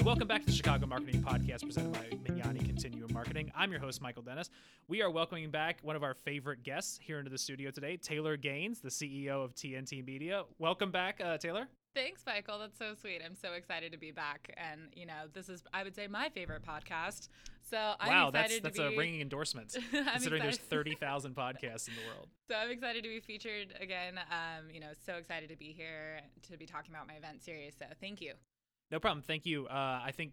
and welcome back to the Chicago Marketing Podcast presented by Magnani Continuum Marketing. I'm your host, Michael Dennis. We are welcoming back one of our favorite guests here into the studio today, Taylor Gaines, the CEO of TNT Media. Welcome back, uh, Taylor. Thanks, Michael. That's so sweet. I'm so excited to be back. And, you know, this is, I would say, my favorite podcast. So I'm wow, excited that's, that's to be... a ringing endorsement, considering there's 30,000 podcasts in the world. So I'm excited to be featured again. Um, you know, so excited to be here to be talking about my event series. So thank you. No problem. Thank you. Uh, I think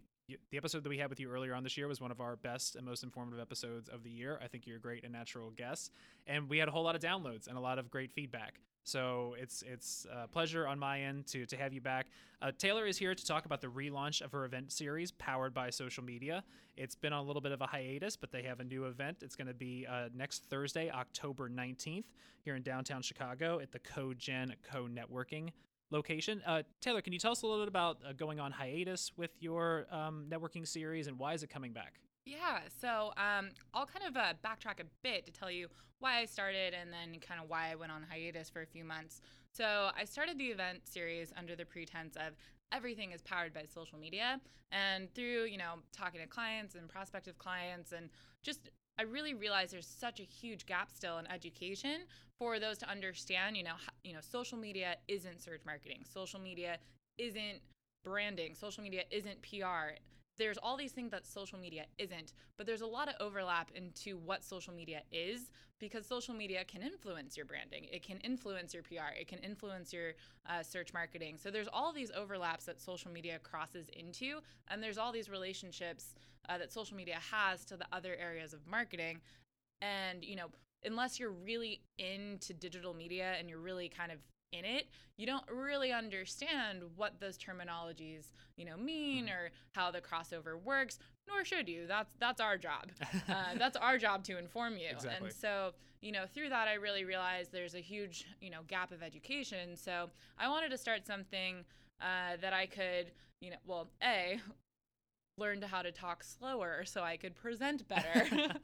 the episode that we had with you earlier on this year was one of our best and most informative episodes of the year. I think you're a great and natural guest, and we had a whole lot of downloads and a lot of great feedback. So it's it's a pleasure on my end to to have you back. Uh, Taylor is here to talk about the relaunch of her event series powered by social media. It's been on a little bit of a hiatus, but they have a new event. It's going to be uh, next Thursday, October 19th, here in downtown Chicago at the CoGen Co Networking location. Uh, Taylor, can you tell us a little bit about uh, going on hiatus with your um, networking series and why is it coming back? Yeah, so um, I'll kind of uh, backtrack a bit to tell you why I started and then kind of why I went on hiatus for a few months. So I started the event series under the pretense of everything is powered by social media, and through you know talking to clients and prospective clients and just I really realize there's such a huge gap still in education for those to understand. You know, you know, social media isn't search marketing. Social media isn't branding. Social media isn't PR. There's all these things that social media isn't, but there's a lot of overlap into what social media is because social media can influence your branding. It can influence your PR. It can influence your uh, search marketing. So there's all these overlaps that social media crosses into, and there's all these relationships uh, that social media has to the other areas of marketing. And, you know, unless you're really into digital media and you're really kind of in it, you don't really understand what those terminologies, you know, mean or how the crossover works. Nor should you. That's that's our job. Uh, that's our job to inform you. Exactly. And so, you know, through that, I really realized there's a huge, you know, gap of education. So I wanted to start something uh, that I could, you know, well, a learn to how to talk slower so I could present better.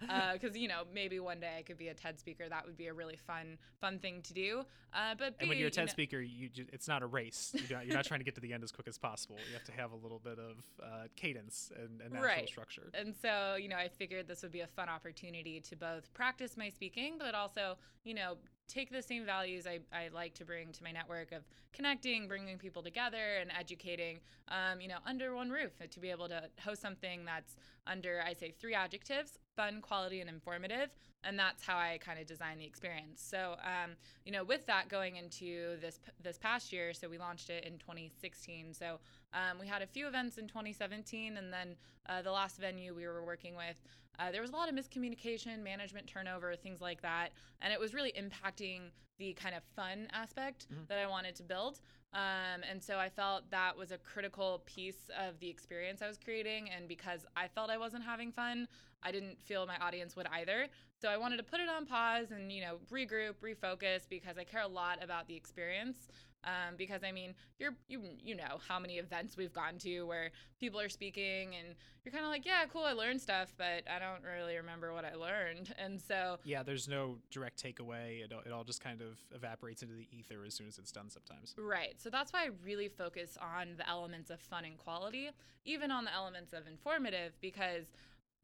Because you know, maybe one day I could be a TED speaker. That would be a really fun, fun thing to do. Uh, but and when you're a you TED know- speaker, you it's not a race. You're not, you're not trying to get to the end as quick as possible. You have to have a little bit of uh, cadence and, and natural Right. structure. And so, you know, I figured this would be a fun opportunity to both practice my speaking, but also, you know, take the same values I, I like to bring to my network of connecting, bringing people together, and educating, um, you know, under one roof to be able to host something that's under, I say, three adjectives fun, quality, and informative. And that's how I kind of design the experience. So, um, you know, with that going into this this past year, so we launched it in 2016. So um, we had a few events in 2017, and then uh, the last venue we were working with, uh, there was a lot of miscommunication, management turnover, things like that, and it was really impacting the kind of fun aspect Mhm. that I wanted to build. Um, and so I felt that was a critical piece of the experience I was creating, and because I felt I wasn't having fun, I didn't feel my audience would either. So I wanted to put it on pause and you know regroup, refocus because I care a lot about the experience. Um, because I mean, you're you you know how many events we've gone to where people are speaking and you're kind of like, yeah, cool, I learned stuff, but I don't really remember what I learned. And so Yeah, there's no direct takeaway. It, all- it all just kind of evaporates into the ether as soon as it's done sometimes. Right. So that's why I really focus on the elements of fun and quality, even on the elements of informative, because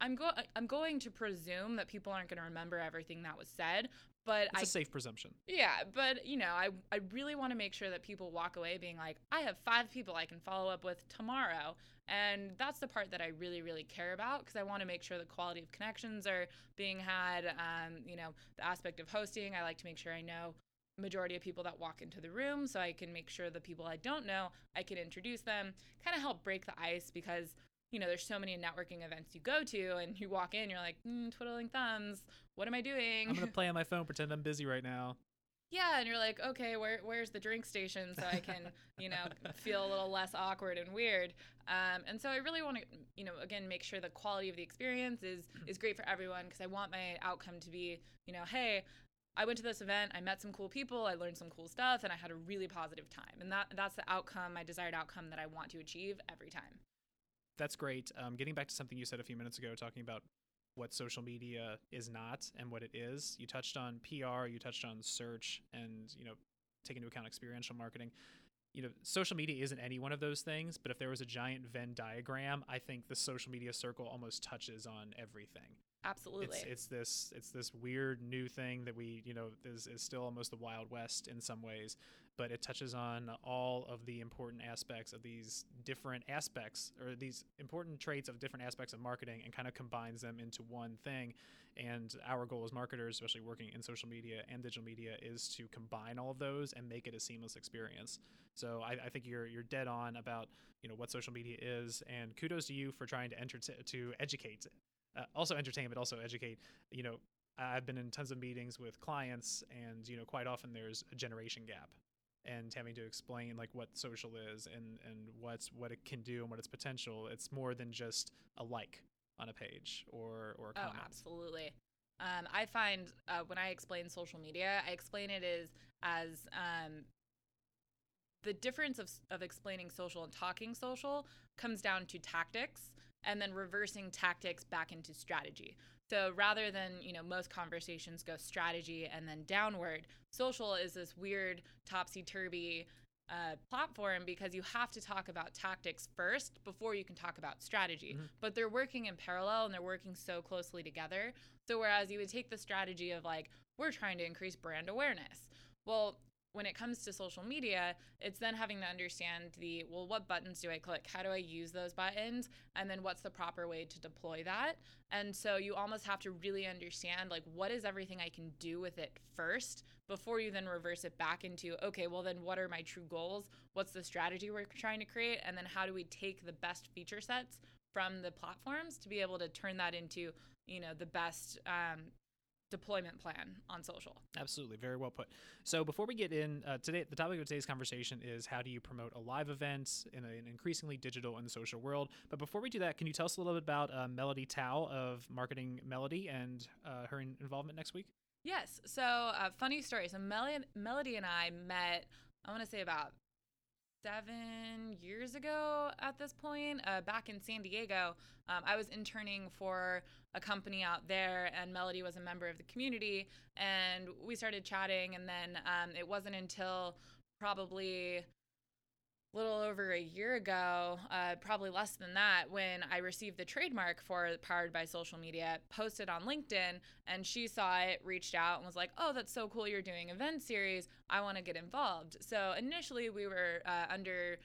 I'm go I'm going to presume that people aren't going to remember everything that was said, but It's I a safe presumption. yeah, but you know, I I really want to make sure that people walk away being like, I have five people I can follow up with tomorrow. And that's the part that I really, really care about because I want to make sure the quality of connections are being had. Um, you know, the aspect of hosting, I like to make sure I know majority of people that walk into the room so I can make sure the people I don't know, I can introduce them, kind of help break the ice because you know, there's so many networking events you go to and you walk in, you're like, mm, twiddling thumbs. What am I doing? I'm gonna play on my phone, pretend I'm busy right now. Yeah, and you're like, okay, where where's the drink station so I can, you know, feel a little less awkward and weird. Um, and so I really want to, you know, again, make sure the quality of the experience is is great for everyone because I want my outcome to be, you know, hey, I went to this event, I met some cool people, I learned some cool stuff, and I had a really positive time. And that that's the outcome, my desired outcome that I want to achieve every time. That's great. Um, getting back to something you said a few minutes ago, talking about what social media is not and what it is. You touched on PR, you touched on search, and you know, take into account experiential marketing. you know, social media isn't any one of those things, but if there was a giant Venn diagram, I think the social media circle almost touches on everything. Absolutely. It's it's this it's this weird new thing that we, you know, is, is still almost the wild west in some ways, but it touches on all of the important aspects of these different aspects or these important traits of different aspects of marketing and kind of combines them into one thing. And our goal as marketers, especially working in social media and digital media, is to combine all of those and make it a seamless experience. So I, I think you're you're dead on about you know what social media is, and kudos to you for trying to enter to educate uh, also entertain but also educate you know i've been in tons of meetings with clients and you know quite often there's a generation gap and having to explain like what social is and and what's what it can do and what its potential it's more than just a like on a page or or a comment. Oh, absolutely. Um, I find uh, when I explain social media, I explain it as as um, the difference of of explaining social and talking social comes down to tactics and then reversing tactics back into strategy. So rather than, you know, most conversations go strategy and then downward, social is this weird topsy-turvy uh, platform because you have to talk about tactics first before you can talk about strategy. Mm-hmm. But they're working in parallel and they're working so closely together. So whereas you would take the strategy of like, we're trying to increase brand awareness. Well, when it comes to social media, it's then having to understand the well, what buttons do I click? How do I use those buttons? And then what's the proper way to deploy that? And so you almost have to really understand like what is everything I can do with it first before you then reverse it back into okay, well then what are my true goals? What's the strategy we're trying to create? And then how do we take the best feature sets from the platforms to be able to turn that into you know the best um, deployment plan on social. Absolutely, very well put. So before we get in uh, today, the topic of today's conversation is how do you promote a live event in an increasingly digital and social world. But before we do that, can you tell us a little bit about uh, Melody Tao of Marketing Melody and uh, her involvement next week? Yes. So uh, funny story. So Mel- Melody and I met. I want to say about seven years ago at this point, uh, back in San Diego. Um, I was interning for a company out there, and Melody was a member of the community. And we started chatting, and then um, it wasn't until probably little over a year ago, uh, probably less than that, when I received the trademark for Powered by Social Media, posted on LinkedIn, and she saw it, reached out, and was like, "Oh, that's so cool! You're doing event series. I want to get involved." So initially, we were uh, under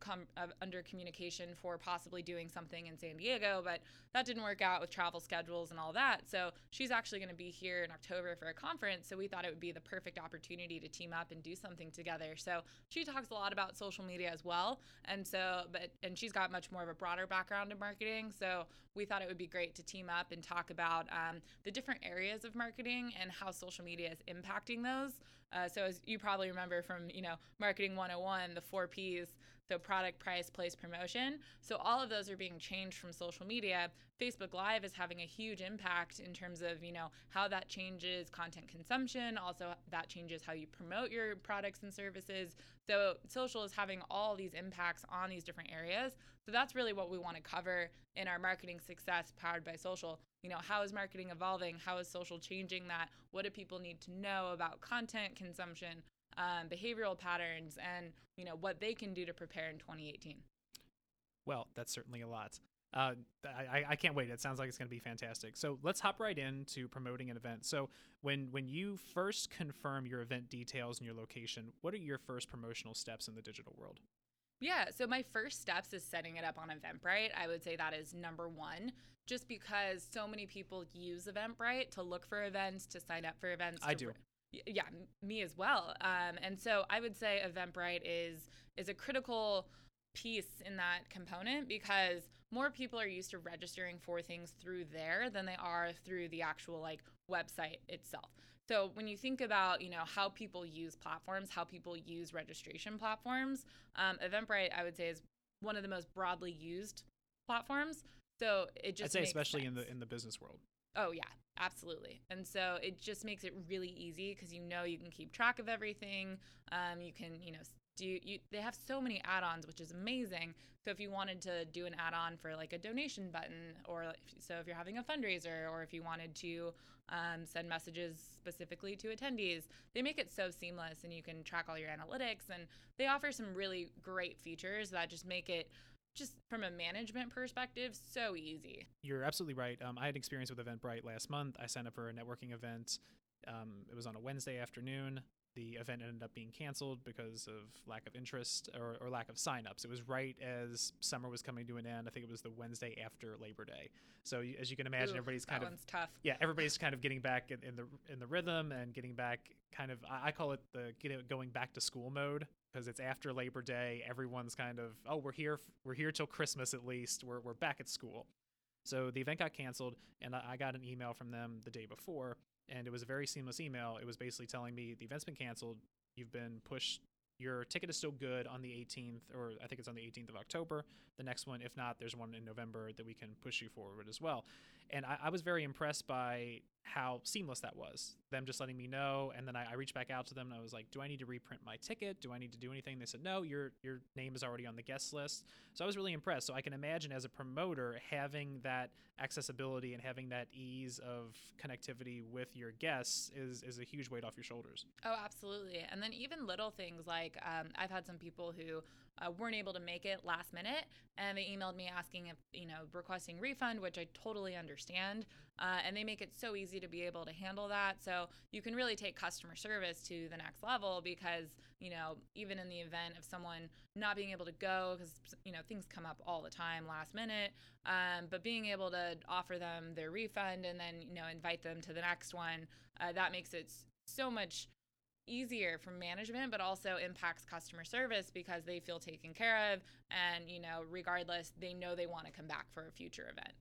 com- under communication for possibly doing something in San Diego, but that didn't work out with travel schedules and all that. So she's actually going to be here in October for a conference. So we thought it would be the perfect opportunity to team up and do something together. So she talks a lot about social media as well, and so but and she's got much more of a broader background in marketing. So we thought it would be great to team up and talk about um, the different areas of marketing and how social media is impacting those. Uh, so as you probably remember from you know marketing 101, the four P's so product, price, place, promotion. So all of those are being changed from social media. Facebook Live is having a huge impact in terms of, you know, how that changes content consumption, also that changes how you promote your products and services. So social is having all these impacts on these different areas. So that's really what we want to cover in our marketing success powered by social. You know, how is marketing evolving? How is social changing that? What do people need to know about content consumption? Um, behavioral patterns, and you know what they can do to prepare in 2018. Well, that's certainly a lot. Uh, I, I can't wait. It sounds like it's going to be fantastic. So let's hop right into promoting an event. So when when you first confirm your event details and your location, what are your first promotional steps in the digital world? Yeah, so my first steps is setting it up on Eventbrite. I would say that is number one, just because so many people use Eventbrite to look for events, to sign up for events. I do yeah me as well. Um, and so i would say eventbrite is is a critical piece in that component because more people are used to registering for things through there than they are through the actual like website itself. So when you think about you know how people use platforms how people use registration platforms um, eventbrite i would say is one of the most broadly used platforms. So it just i'd say especially sense. in the in the business world. Oh yeah Absolutely. And so it just makes it really easy because you know you can keep track of everything. Um, you can, you know, do you, they have so many add-ons which is amazing so if you wanted to do an add-on for like a donation button or so if you're having a fundraiser or if you wanted to um, send messages specifically to attendees they make it so seamless and you can track all your analytics and they offer some really great features that just make it just from a management perspective, so easy. You're absolutely right. Um, I had experience with Eventbrite last month. I signed up for a networking event. Um, it was on a Wednesday afternoon. The event ended up being canceled because of lack of interest or, or lack of signups. It was right as summer was coming to an end. I think it was the Wednesday after Labor Day. So as you can imagine, Ooh, everybody's kind of tough. yeah, everybody's kind of getting back in, in the in the rhythm and getting back kind of I, call it the it going back to school mode because it's after Labor Day. Everyone's kind of oh we're here we're here till Christmas at least. We're we're back at school. So the event got canceled, and I, I got an email from them the day before, and it was a very seamless email. It was basically telling me the event's been canceled. You've been pushed. Your ticket is still good on the 18th, or I think it's on the 18th of October. The next one, if not, there's one in November that we can push you forward as well. And I, I was very impressed by how seamless that was. Them just letting me know, and then I, I reached back out to them and I was like, "Do I need to reprint my ticket? Do I need to do anything?" They said, "No, your your name is already on the guest list." So I was really impressed. So I can imagine as a promoter having that accessibility and having that ease of connectivity with your guests is is a huge weight off your shoulders. Oh, absolutely. And then even little things like um, I've had some people who uh, weren't able to make it last minute, and they emailed me asking if you know requesting refund, which I totally understand. Uh, and they make it so easy to be able to handle that. So you can really take customer service to the next level because you know even in the event of someone not being able to go because you know things come up all the time last minute, um, but being able to offer them their refund and then you know invite them to the next one, uh, that makes it so much easier for management but also impacts customer service because they feel taken care of and you know regardless they know they want to come back for a future event.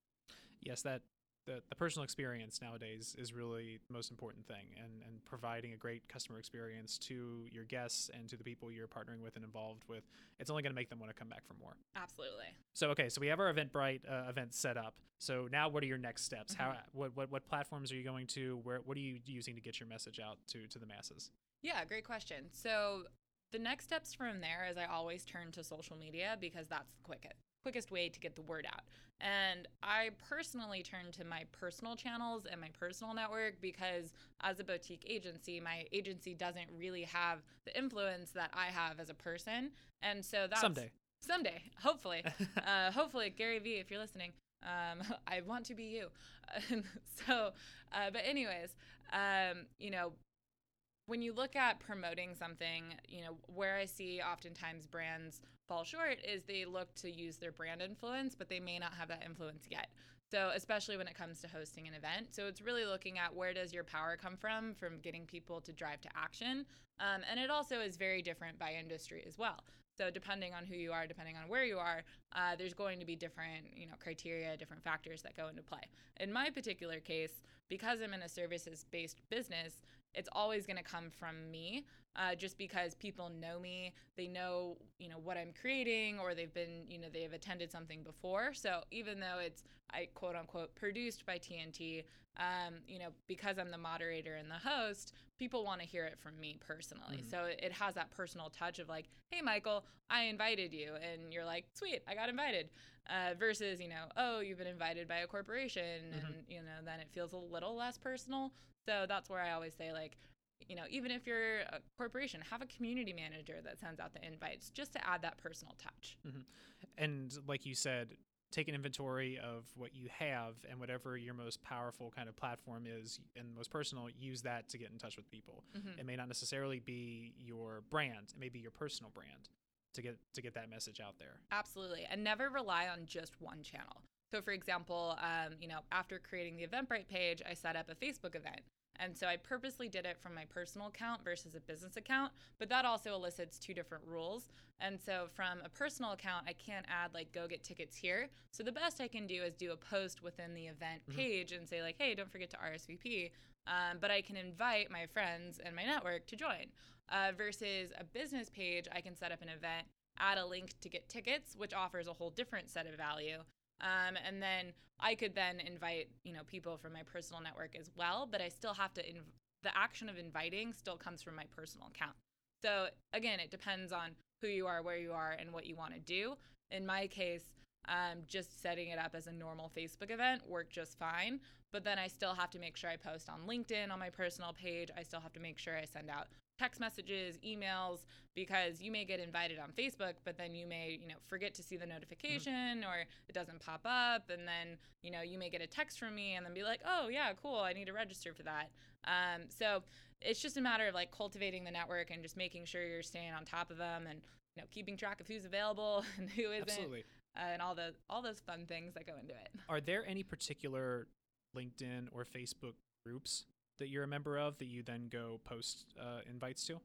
Yes that the, the personal experience nowadays is really the most important thing and, and providing a great customer experience to your guests and to the people you're partnering with and involved with it's only going to make them want to come back for more. Absolutely. So okay so we have our eventbrite uh, event set up. So now what are your next steps? Mm-hmm. how what, what what platforms are you going to? Where what are you using to get your message out to to the masses yeah, great question. So the next steps from there is I always turn to social media because that's the quickest quickest way to get the word out. And I personally turn to my personal channels and my personal network because as a boutique agency, my agency doesn't really have the influence that I have as a person. And so that's someday. Someday, hopefully. uh, hopefully, Gary Vee, if you're listening, um, I want to be you. so, uh, but anyways, um, you know, when you look at promoting something, you know, where I see oftentimes brands fall short is they look to use their brand influence, but they may not have that influence yet. So, especially when it comes to hosting an event. So, it's really looking at where does your power come from, from getting people to drive to action. Um, and it also is very different by industry as well. So, depending on who you are, depending on where you are, uh, there's going to be different, you know, criteria, different factors that go into play. In my particular case, because I'm in a services based business, it's always going to come from me uh, just because people know me they know you know what i'm creating or they've been you know they've attended something before so even though it's i quote unquote produced by tnt um, you know because i'm the moderator and the host people want to hear it from me personally mm-hmm. so it has that personal touch of like hey michael i invited you and you're like sweet i got invited uh, versus you know oh you've been invited by a corporation mm-hmm. and you know then it feels a little less personal so that's where I always say, like, you know, even if you're a corporation, have a community manager that sends out the invites just to add that personal touch. Mm-hmm. And like you said, take an inventory of what you have and whatever your most powerful kind of platform is and most personal, use that to get in touch with people. Mm-hmm. It may not necessarily be your brand, it may be your personal brand to get to get that message out there. Absolutely. And never rely on just one channel. So, for example, um, you know, after creating the Eventbrite page, I set up a Facebook event. And so I purposely did it from my personal account versus a business account, but that also elicits two different rules. And so from a personal account, I can't add like go get tickets here. So the best I can do is do a post within the event mm-hmm. page and say like, hey, don't forget to RSVP. Um, but I can invite my friends and my network to join. Uh, versus a business page, I can set up an event, add a link to get tickets, which offers a whole different set of value. Um, and then I could then invite, you know, people from my personal network as well, but I still have to, inv- the action of inviting still comes from my personal account. So again, it depends on who you are, where you are, and what you want to do. In my case, um, just setting it up as a normal Facebook event worked just fine. But then I still have to make sure I post on LinkedIn on my personal page. I still have to make sure I send out text messages, emails, because you may get invited on Facebook, but then you may, you know, forget to see the notification mm-hmm. or it doesn't pop up. And then, you know, you may get a text from me and then be like, oh, yeah, cool. I need to register for that. Um, so it's just a matter of like cultivating the network and just making sure you're staying on top of them and, you know, keeping track of who's available and who isn't. Absolutely. Uh, and all the all those fun things that go into it. Are there any particular LinkedIn or Facebook groups that you're a member of that you then go post uh, invites to?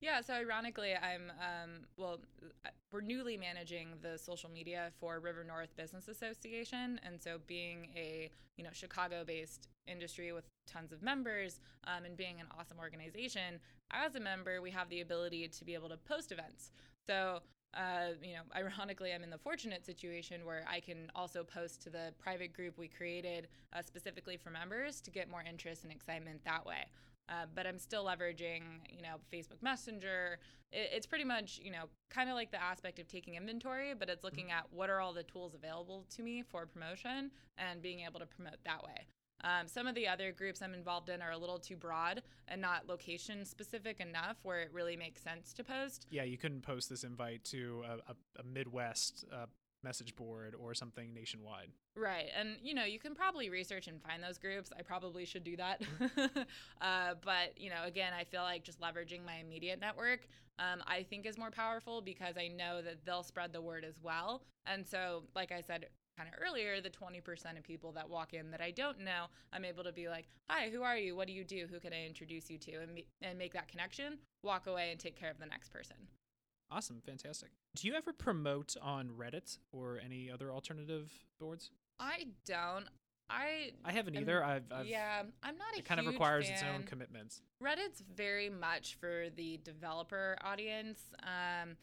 Yeah, so ironically, I'm um, well, uh, we're newly managing the social media for River North Business Association, and so being a you know Chicago-based industry with tons of members um, and being an awesome organization, as a member, we have the ability to be able to post events. So uh, you know, ironically, I'm in the fortunate situation where I can also post to the private group we created uh, specifically for members to get more interest and excitement that way. Uh, but I'm still leveraging, you know, Facebook Messenger. It, it's pretty much, you know, kind of like the aspect of taking inventory, but it's looking mm-hmm. at what are all the tools available to me for promotion and being able to promote that way. Um, some of the other groups I'm involved in are a little too broad and not location specific enough where it really makes sense to post. Yeah, you couldn't post this invite to a, a, a Midwest uh, message board or something nationwide. Right. And, you know, you can probably research and find those groups. I probably should do that. uh, but, you know, again, I feel like just leveraging my immediate network, um, I think is more powerful because I know that they'll spread the word as well. And so, like I said kind of earlier, the 20% of people that walk in that I don't know, I'm able to be like, hi, who are you? What do you do? Who can I introduce you to? And, and make that connection, walk away, and take care of the next person. Awesome. Fantastic. Do you ever promote on Reddit or any other alternative boards? I don't. I I haven't either. I've, I've, yeah. I'm not a. It kind of requires fan. its own commitments. Reddit's very much for the developer audience. Um,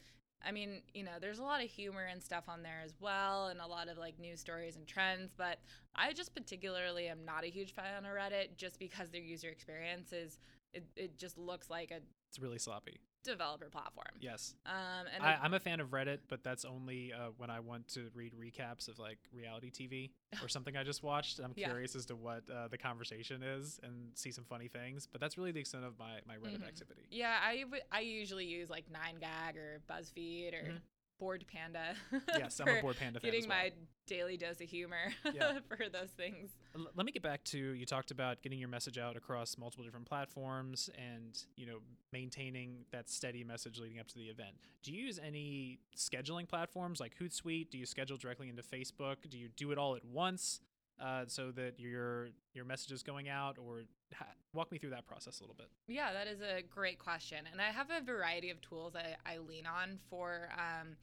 I mean, you know, there's a lot of humor and stuff on there as well, and a lot of like news stories and trends. But I just particularly am not a huge fan of Reddit just because their user experience is it, it just looks like a it's really sloppy developer platform. Yes. Um, and I, am a fan of Reddit, but that's only uh, when I want to read recaps of like reality TV or something I just watched. I'm yeah. curious as to what uh, the conversation is and see some funny things. But that's really the extent of my my Reddit mm-hmm. activity. Yeah, I, w- I usually use like 9gag or BuzzFeed or mm-hmm. Bored Panda. yes, I'm a Bored Panda fan. Getting well. my daily dose of humor yeah. for those things. Let me get back to you talked about getting your message out across multiple different platforms and you know maintaining that steady message leading up to the event. Do you use any scheduling platforms like Hootsuite? Do you schedule directly into Facebook? Do you do it all at once? Uh, so that your your message is going out or ha- walk me through that process a little bit. Yeah that is a great question and i have a variety of tools i, I lean on for um,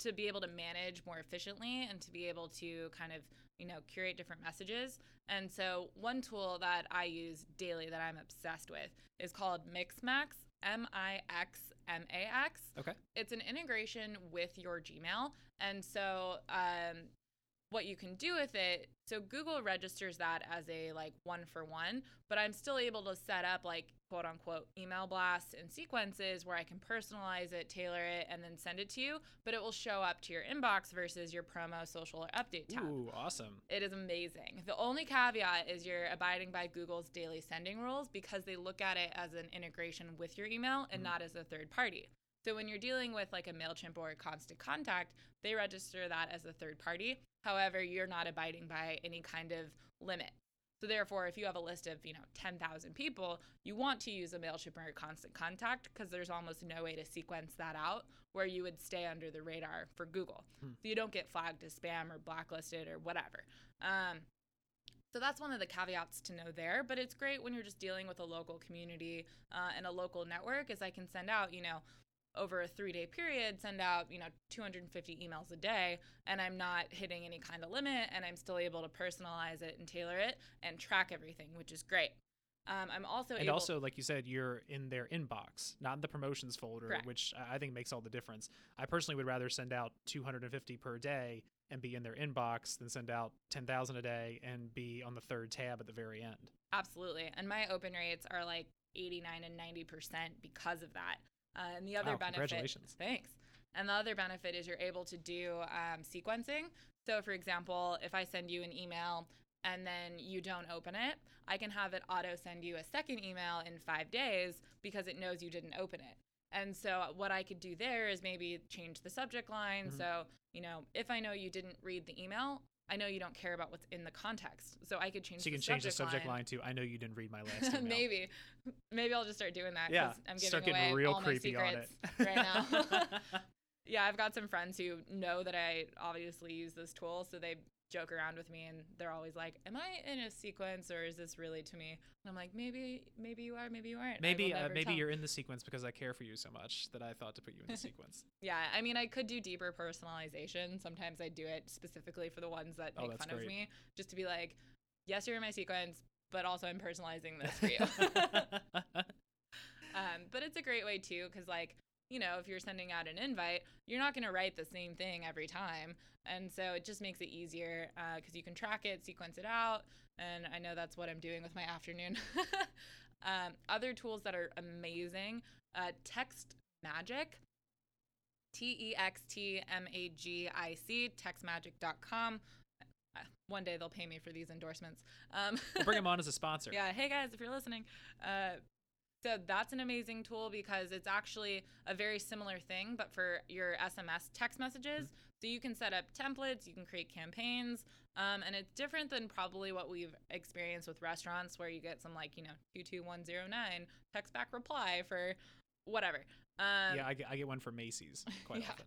to be able to manage more efficiently and to be able to kind of you know curate different messages and so one tool that i use daily that i'm obsessed with is called mixmax m-i-x-m-a-x okay. It's an integration with your gmail and so um, what you can do with it. So google registers that as a like one for one but i'm still able to set up like quote unquote email blasts and sequences where i can personalize it tailor it and then send it to you but it will show up to your inbox versus your promo social or update tab. Ooh awesome. It is amazing. The only caveat is you're abiding by google's daily sending rules because they look at it as an integration with your email and mm-hmm. not as a third party so when you're dealing with like a MailChimp or a constant contact, they register that as a third party. However, you're not abiding by any kind of limit. So therefore, if you have a list of, you know, 10,000 people, you want to use a MailChimp or a constant contact because there's almost no way to sequence that out where you would stay under the radar for Google. Hmm. So you don't get flagged as spam or blacklisted or whatever. Um, so that's one of the caveats to know there, but it's great when you're just dealing with a local community uh, and a local network, as I can send out, you know, over a three day period send out you know 250 emails a day and i'm not hitting any kind of limit and i'm still able to personalize it and tailor it and track everything which is great. Um, i'm also and able- also like you said you're in their inbox not in the promotions folder Correct. which i think makes all the difference. I personally would rather send out 250 per day and be in their inbox than send out 10,000 a day and be on the third tab at the very end. Absolutely. And my open rates are like 89 and 90% because of that Uh, and the other Wow, benefit, congratulations. thanks. And the other benefit is you're able to do um, sequencing. So, for example, if I send you an email and then you don't open it, I can have it auto send you a second email in five days because it knows you didn't open it. And so, what I could do there is maybe change the subject line. Mhm. So, you know, if I know you didn't read the email, I know you don't care about what's in the context. So, I could change So you the can change the subject line to "I know you didn't read my last email." maybe. Maybe I'll just start doing that. Yeah, I'm giving start away real all creepy my on it right now. yeah, I've got some friends who know that I obviously use this tool, so they joke around with me and they're always like, "Am I in a sequence or is this really to me?" And I'm like, "Maybe, maybe you are, maybe you aren't." Maybe uh, maybe tell." you're in the sequence because I care for you so much that I thought to put you in the sequence. Yeah, I mean, I could do deeper personalization. Sometimes I do it specifically for the ones that Oh, make fun of me, just to be like, "Yes, you're in my sequence." But also, I'm personalizing this for you. Um, but it's a great way too, because like you know, if you're sending out an invite, you're not going to write the same thing every time, and so it just makes it easier because you can track it, sequence it out, and I know that's what I'm doing with my afternoon. um, other tools that are amazing, uh, Text Magic. T E X T M A G I C, textmagic.com. Uh, One day they'll pay me for these endorsements. Um, we'll bring them on as a sponsor. yeah, hey guys, if you're listening. Uh, so that's an amazing tool because it's actually a very similar thing, but for your SMS text messages. So you can set up templates, you can create campaigns, um, and it's different than probably what we've experienced with restaurants where you get some like, you know, 22109 text back reply for whatever. Um, yeah, I get, I get one for Macy's quite Yeah. often.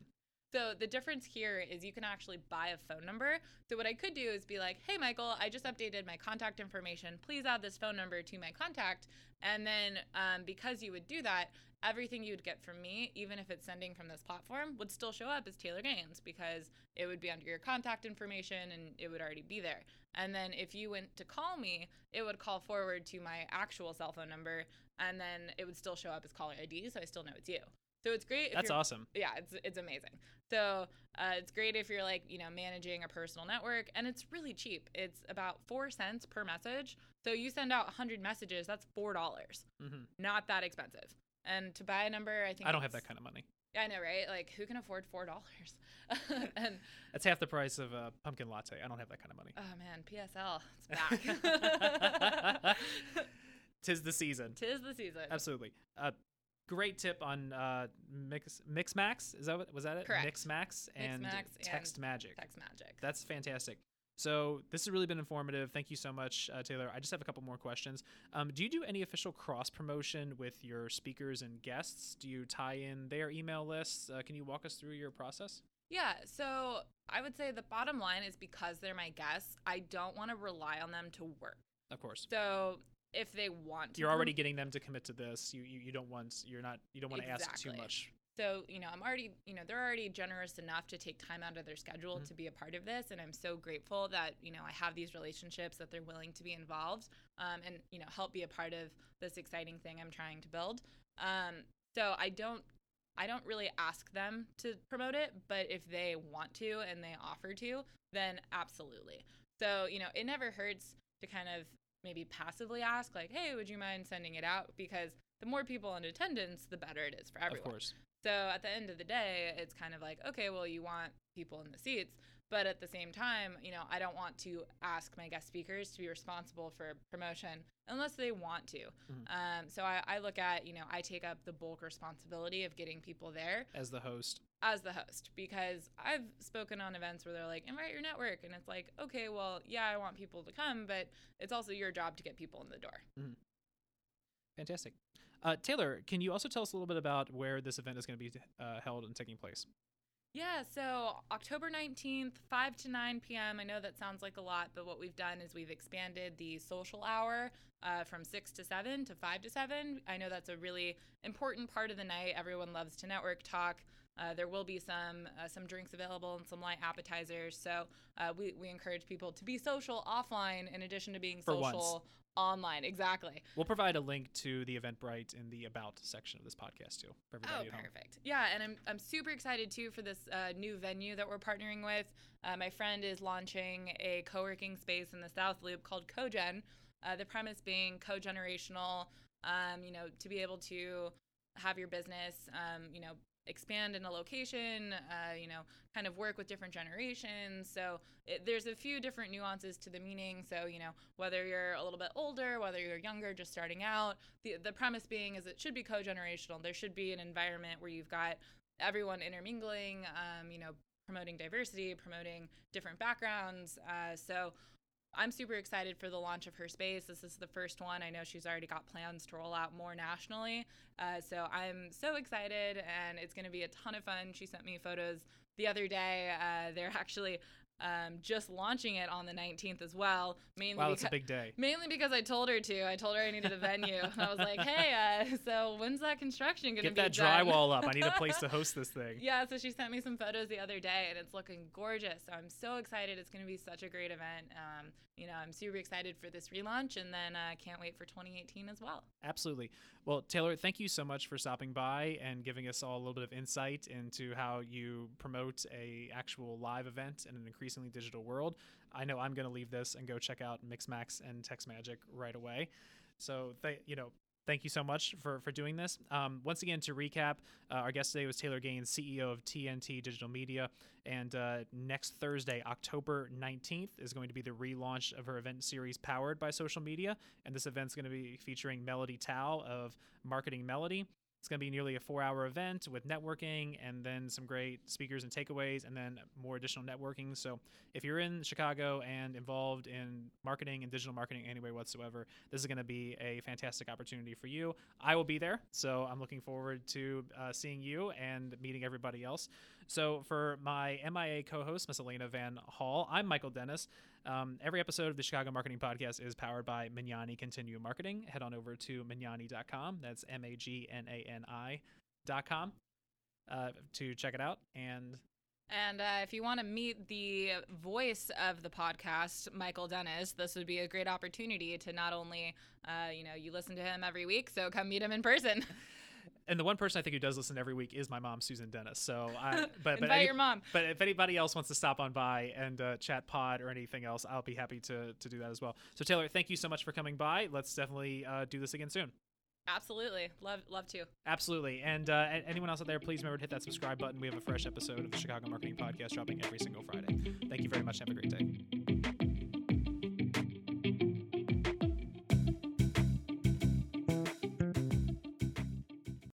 So the difference here is you can actually buy a phone number. So what I could do is be like, "Hey Michael, I just updated my contact information. Please add this phone number to my contact." And then um, because you would do that, everything you would get from me, even if it's sending from this platform, would still show up as Taylor Gaines because it would be under your contact information and it would already be there. And then if you went to call me, it would call forward to my actual cell phone number, and then it would still show up as caller ID, so I still know it's you. So it's great. That's awesome. yeah, it's it's amazing. So uh, it's great if you're like you know managing a personal network, and it's really cheap. It's about four cents per message. So you send out 100 messages, that's four dollars. hmm Not that expensive. And to buy a number, I think I don't have that kind of money. Yeah, I know, right? Like who can afford four dollars? and That's half the price of a pumpkin latte. I don't have that kind of money. oh man, PSL, it's back. Tis the season. Tis the season. Absolutely. Uh, great tip on uh, Mix mix max. Is that what was that it? Correct. Mix max and Mixmax Text and Magic. Text magic. That's fantastic. So this has really been informative. Thank you so much, uh, Taylor. I just have a couple more questions. Um, do you do any official cross promotion with your speakers and guests? Do you tie in their email lists? Uh, can you walk us through your process? Yeah, so I would say the bottom line is because they're my guests, I don't want to rely on them to work. Of course. So if they want to, You're already getting them to commit to this. You you, you don't want you're not you don't want to ask too much. So you know, I'm already you know they're already generous enough to take time out of their schedule Mhm. to be a part of this, and I'm so grateful that you know I have these relationships that they're willing to be involved, um, and you know help be a part of this exciting thing I'm trying to build. Um, so I don't. I don't really ask them to promote it, but if they want to and they offer to, then absolutely. So, you know, it never hurts to kind of maybe passively ask, like, hey, would you mind sending it out? Because the more people in attendance, the better it is for everyone. Of course. So at the end of the day, it's kind of like, okay, well, you want people in the seats. But at the same time, you know, I don't want to ask my guest speakers to be responsible for promotion unless they want to. Mhm. Um, so I, I look at, you know, I take up the bulk responsibility of getting people there As the host. As the host because I've spoken on events where they're like, invite your network. And it's like, okay, well, yeah, I want people to come, but it's also your job to get people in the door. Mm-hmm. Fantastic. Uh, Taylor, can you also tell us a little bit about where this event is going to be uh, held and taking place? Yeah, so October 19th, 5 to 9 p.m. I know that sounds like a lot, but what we've done is we've expanded the social hour uh, from 6 to 7 to 5 to 7. I know that's a really important part of the night. Everyone loves to network talk. Uh, there will be some uh, some drinks available and some light appetizers. So uh, we, we encourage people to be social offline in addition to being For once. social online. Exactly. We'll provide a link to the Eventbrite in the About section of this podcast, too, for Oh, everybody home. perfect. Yeah, and I'm I'm super excited too for this uh, new venue that we're partnering with. Uh, my friend is launching a co-working space in the South Loop called CoGen. Uh, the premise being co-generational. Um, you know, to be able to have your business, um, you know, expand in a location, uh, you know, kind of work with different generations. So it, there's a few different nuances to the meaning. So, you know, whether you're a little bit older, whether you're younger, just starting out, the, the premise being is it should be co generational. There should be an environment where you've got everyone intermingling, um, you know, promoting diversity, promoting different backgrounds. Uh, so I'm super excited for the launch of her space. This is the first one. I know she's already got plans to roll out more nationally. Uh, so I'm so excited, and it's going to be a ton of fun. She sent me photos the other day. Uh, they're actually um, just launching it on the 19th as well. Mainly wow, that's a big day. Mainly because I told her to. I told her I needed a venue. I was like, hey, uh, so when's that construction going to be Get that drywall up. I need a place to host this thing. Yeah, so she sent me some photos the other day, and it's looking gorgeous. So I'm so excited. It's going to be such a great event. Um, you know, I'm super excited for this relaunch, and then uh, can't wait for 2018 as well. Absolutely. Well, Taylor, thank you so much for stopping by and giving us all a little bit of insight into how you promote a actual live event and an increasingly digital world. I know I'm going to leave this and go check out Mixmax and Text Magic right away. So, th- you know, thank you so much for, for doing this. Um, once again, to recap, uh, our guest today was Taylor Gaines, CEO of TNT Digital Media. And uh, next Thursday, October 19th, is going to be the relaunch of her event series powered by social media. And this event's going to be featuring Melody Tao of Marketing Melody. It's going to be nearly a four hour event with networking and then some great speakers and takeaways and then more additional networking. So, if you're in Chicago and involved in marketing and digital marketing anyway whatsoever, this is going to be a fantastic opportunity for you. I will be there. So, I'm looking forward to uh, seeing you and meeting everybody else. So, for my MIA co host, Miss Elena Van Hall, I'm Michael Dennis. Um, every episode of the Chicago Marketing Podcast is powered by Magnani Continuum Marketing. Head on over to magnani.com. That's M A G N A N I.com uh, to check it out. And and uh, if you want to meet the voice of the podcast, Michael Dennis, this would be a great opportunity to not only, uh, you know, you listen to him every week, so come meet him in person. and the one person I think who does listen every week is my mom, Susan Dennis. So, I, but but any, your mom. But if anybody else wants to stop on by and uh, chat pod or anything else, I'll be happy to to do that as well. So Taylor, thank you so much for coming by. Let's definitely uh, do this again soon. Absolutely, love love to. Absolutely, and uh, anyone else out there, please remember to hit that subscribe button. We have a fresh episode of the Chicago Marketing Podcast dropping every single Friday. Thank you very much. Have a great day.